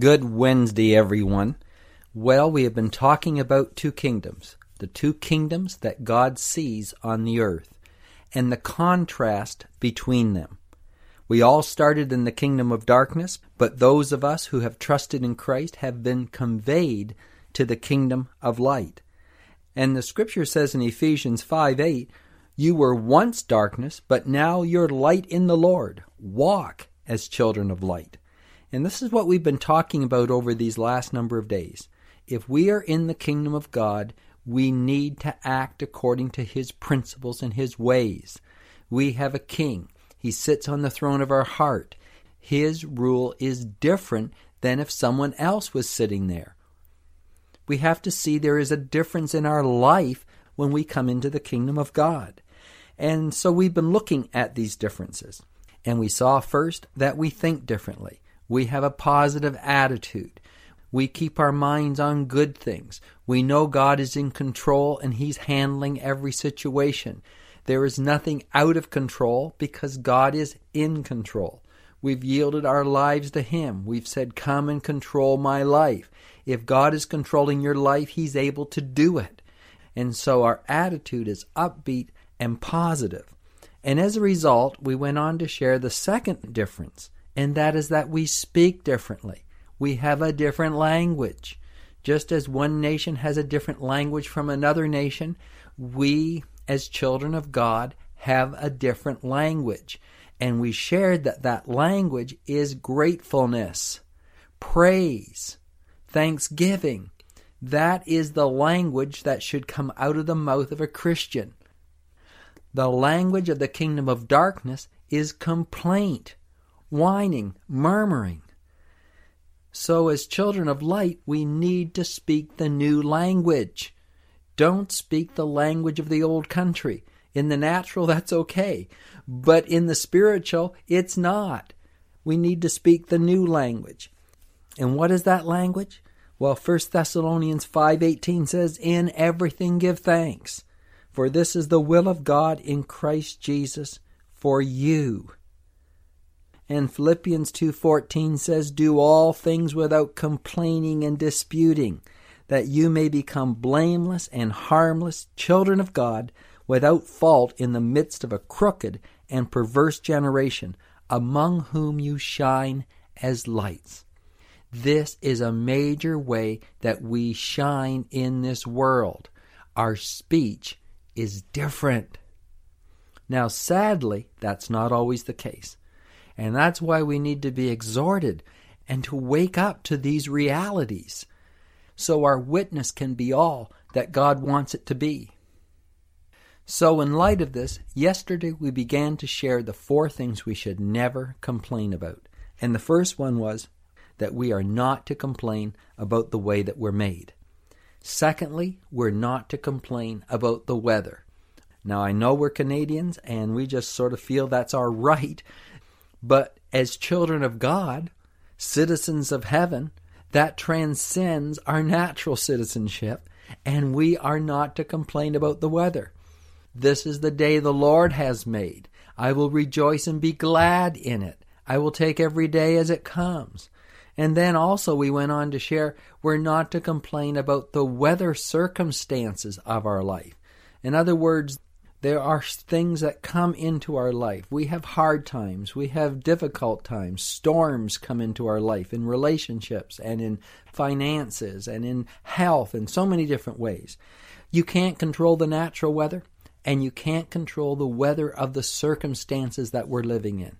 Good Wednesday, everyone. Well, we have been talking about two kingdoms, the two kingdoms that God sees on the earth, and the contrast between them. We all started in the kingdom of darkness, but those of us who have trusted in Christ have been conveyed to the kingdom of light. And the scripture says in Ephesians 5 8, You were once darkness, but now you're light in the Lord. Walk as children of light. And this is what we've been talking about over these last number of days. If we are in the kingdom of God, we need to act according to his principles and his ways. We have a king. He sits on the throne of our heart. His rule is different than if someone else was sitting there. We have to see there is a difference in our life when we come into the kingdom of God. And so we've been looking at these differences. And we saw first that we think differently. We have a positive attitude. We keep our minds on good things. We know God is in control and He's handling every situation. There is nothing out of control because God is in control. We've yielded our lives to Him. We've said, Come and control my life. If God is controlling your life, He's able to do it. And so our attitude is upbeat and positive. And as a result, we went on to share the second difference and that is that we speak differently. We have a different language. Just as one nation has a different language from another nation, we, as children of God, have a different language. And we shared that that language is gratefulness, praise, thanksgiving. That is the language that should come out of the mouth of a Christian. The language of the kingdom of darkness is complaint whining, murmuring. So, as children of light, we need to speak the new language. Don't speak the language of the old country. In the natural, that's okay. But in the spiritual, it's not. We need to speak the new language. And what is that language? Well, 1 Thessalonians 5:18 says, "In everything give thanks, for this is the will of God in Christ Jesus for you." And Philippians 2:14 says, "Do all things without complaining and disputing, that you may become blameless and harmless children of God, without fault in the midst of a crooked and perverse generation, among whom you shine as lights." This is a major way that we shine in this world. Our speech is different. Now, sadly, that's not always the case. And that's why we need to be exhorted and to wake up to these realities so our witness can be all that God wants it to be. So, in light of this, yesterday we began to share the four things we should never complain about. And the first one was that we are not to complain about the way that we're made. Secondly, we're not to complain about the weather. Now, I know we're Canadians and we just sort of feel that's our right but as children of God, citizens of heaven, that transcends our natural citizenship, and we are not to complain about the weather. This is the day the Lord has made. I will rejoice and be glad in it. I will take every day as it comes. And then also, we went on to share we're not to complain about the weather circumstances of our life. In other words, there are things that come into our life. We have hard times. We have difficult times. Storms come into our life in relationships and in finances and in health in so many different ways. You can't control the natural weather and you can't control the weather of the circumstances that we're living in.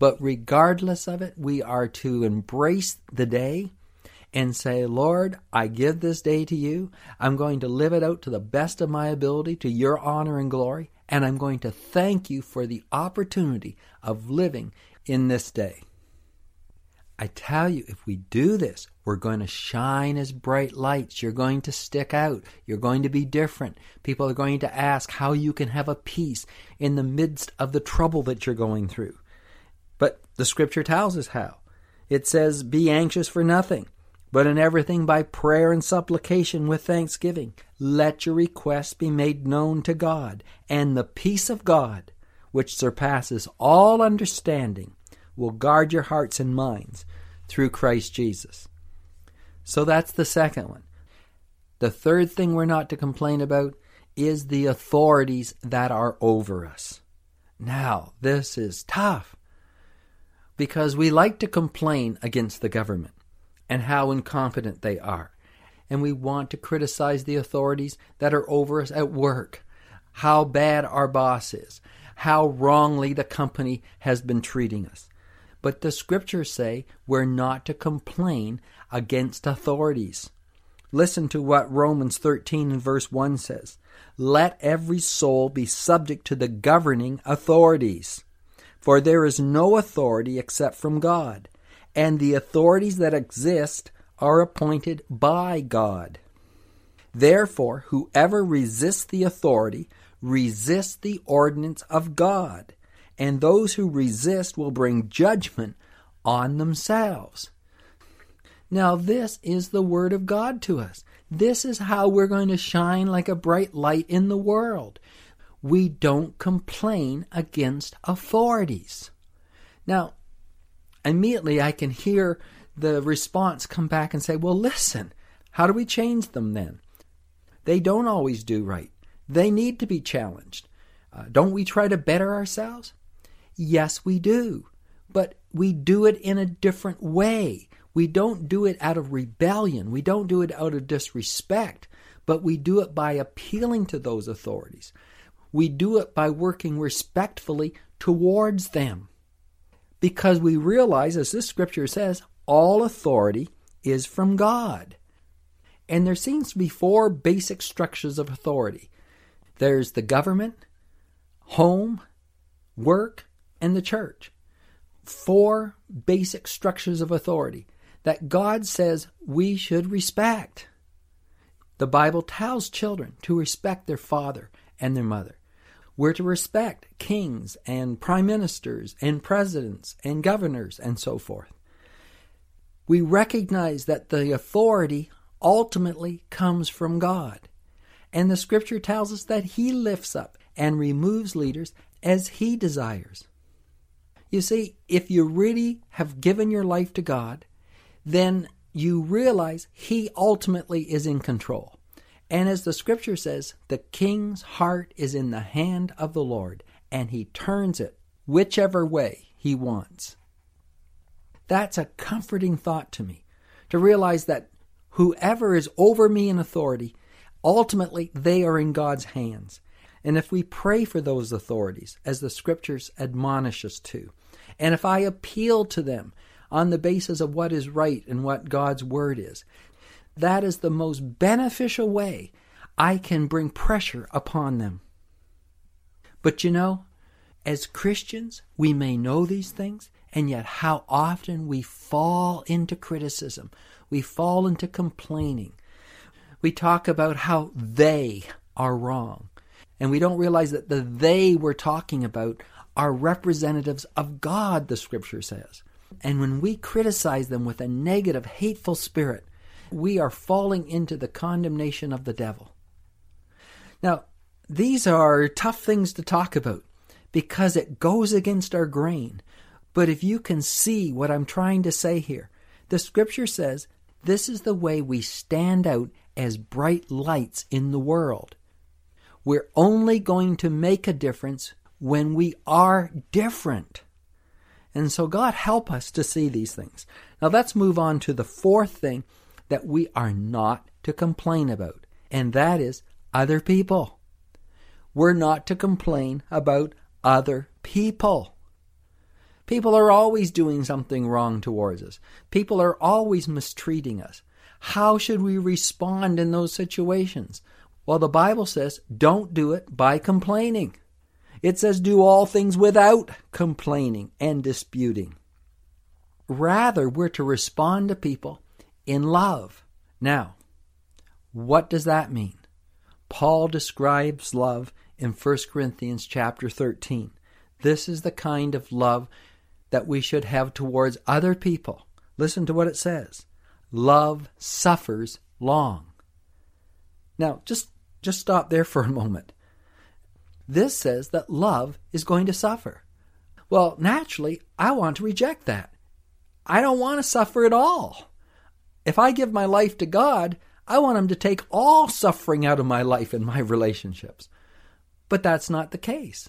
But regardless of it, we are to embrace the day and say, Lord, I give this day to you. I'm going to live it out to the best of my ability to your honor and glory. And I'm going to thank you for the opportunity of living in this day. I tell you, if we do this, we're going to shine as bright lights. You're going to stick out. You're going to be different. People are going to ask how you can have a peace in the midst of the trouble that you're going through. But the scripture tells us how. It says, Be anxious for nothing, but in everything by prayer and supplication with thanksgiving. Let your requests be made known to God, and the peace of God, which surpasses all understanding, will guard your hearts and minds through Christ Jesus. So that's the second one. The third thing we're not to complain about is the authorities that are over us. Now, this is tough because we like to complain against the government and how incompetent they are. And we want to criticize the authorities that are over us at work, how bad our boss is, how wrongly the company has been treating us. But the scriptures say we're not to complain against authorities. Listen to what Romans 13 and verse 1 says Let every soul be subject to the governing authorities. For there is no authority except from God, and the authorities that exist are appointed by God. Therefore, whoever resists the authority resists the ordinance of God, and those who resist will bring judgment on themselves. Now, this is the Word of God to us. This is how we're going to shine like a bright light in the world. We don't complain against authorities. Now, immediately I can hear the response come back and say, well, listen, how do we change them then? They don't always do right. They need to be challenged. Uh, don't we try to better ourselves? Yes, we do. But we do it in a different way. We don't do it out of rebellion. We don't do it out of disrespect, but we do it by appealing to those authorities. We do it by working respectfully towards them. Because we realize, as this scripture says, all authority is from God. And there seems to be four basic structures of authority there's the government, home, work, and the church. Four basic structures of authority that God says we should respect. The Bible tells children to respect their father and their mother. We're to respect kings and prime ministers and presidents and governors and so forth. We recognize that the authority ultimately comes from God. And the scripture tells us that He lifts up and removes leaders as He desires. You see, if you really have given your life to God, then you realize He ultimately is in control. And as the scripture says, the king's heart is in the hand of the Lord, and he turns it whichever way he wants. That's a comforting thought to me to realize that whoever is over me in authority, ultimately they are in God's hands. And if we pray for those authorities, as the scriptures admonish us to, and if I appeal to them on the basis of what is right and what God's word is, that is the most beneficial way I can bring pressure upon them. But you know, as Christians, we may know these things, and yet how often we fall into criticism, we fall into complaining. We talk about how they are wrong, and we don't realize that the they we're talking about are representatives of God, the scripture says. And when we criticize them with a negative, hateful spirit, we are falling into the condemnation of the devil. Now, these are tough things to talk about because it goes against our grain. But if you can see what I'm trying to say here, the scripture says this is the way we stand out as bright lights in the world. We're only going to make a difference when we are different. And so, God, help us to see these things. Now, let's move on to the fourth thing that we are not to complain about, and that is other people. We're not to complain about other people. People are always doing something wrong towards us. People are always mistreating us. How should we respond in those situations? Well, the Bible says don't do it by complaining. It says do all things without complaining and disputing. rather we're to respond to people in love. Now, what does that mean? Paul describes love in 1 Corinthians chapter 13. This is the kind of love that we should have towards other people. Listen to what it says. Love suffers long. Now, just just stop there for a moment. This says that love is going to suffer. Well, naturally, I want to reject that. I don't want to suffer at all. If I give my life to God, I want Him to take all suffering out of my life and my relationships. But that's not the case.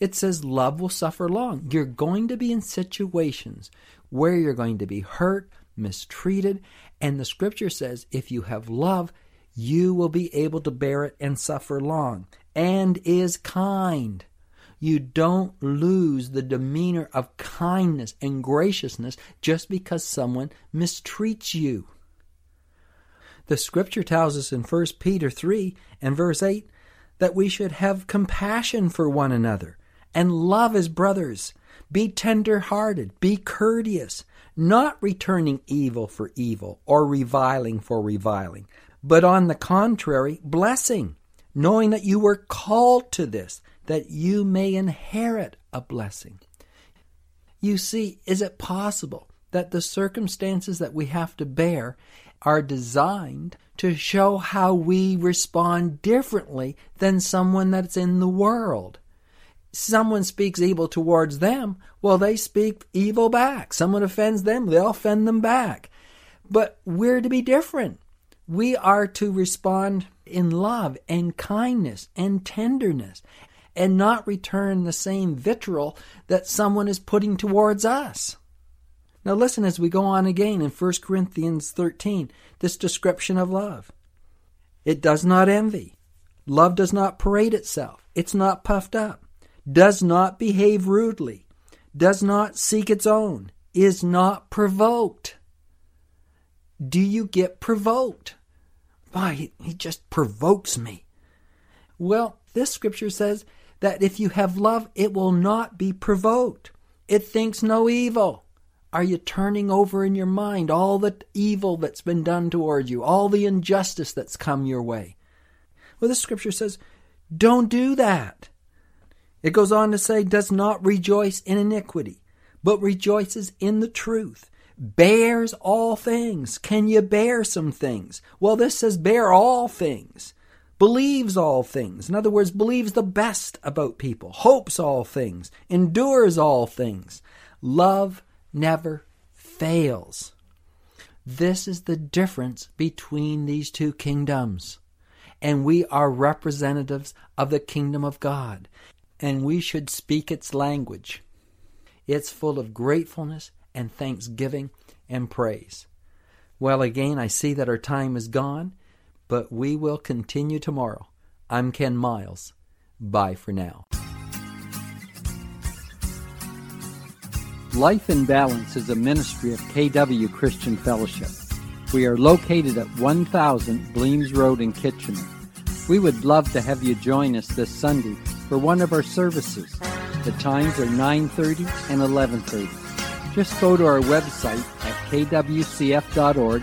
It says love will suffer long. You're going to be in situations where you're going to be hurt, mistreated, and the scripture says if you have love, you will be able to bear it and suffer long, and is kind. You don't lose the demeanor of kindness and graciousness just because someone mistreats you. The scripture tells us in 1 Peter 3 and verse 8 that we should have compassion for one another and love as brothers. Be tender hearted, be courteous, not returning evil for evil or reviling for reviling, but on the contrary, blessing, knowing that you were called to this that you may inherit a blessing. You see, is it possible that the circumstances that we have to bear are designed to show how we respond differently than someone that's in the world? Someone speaks evil towards them, well, they speak evil back. Someone offends them, they'll offend them back. But we're to be different. We are to respond in love and kindness and tenderness and not return the same vitriol that someone is putting towards us. Now, listen as we go on again in 1 Corinthians 13, this description of love. It does not envy. Love does not parade itself. It's not puffed up. Does not behave rudely. Does not seek its own. Is not provoked. Do you get provoked? Why, he, he just provokes me. Well, this scripture says that if you have love, it will not be provoked. It thinks no evil. Are you turning over in your mind all the evil that's been done toward you, all the injustice that's come your way? Well, the scripture says, don't do that. It goes on to say, does not rejoice in iniquity, but rejoices in the truth, bears all things. Can you bear some things? Well, this says, bear all things believes all things. In other words, believes the best about people, hopes all things, endures all things. Love never fails. This is the difference between these two kingdoms. And we are representatives of the kingdom of God. And we should speak its language. It's full of gratefulness and thanksgiving and praise. Well, again, I see that our time is gone but we will continue tomorrow. I'm Ken Miles. Bye for now. Life in Balance is a ministry of KW Christian Fellowship. We are located at 1000 Bleams Road in Kitchener. We would love to have you join us this Sunday for one of our services. The times are 9:30 and 11:30. Just go to our website at kwcf.org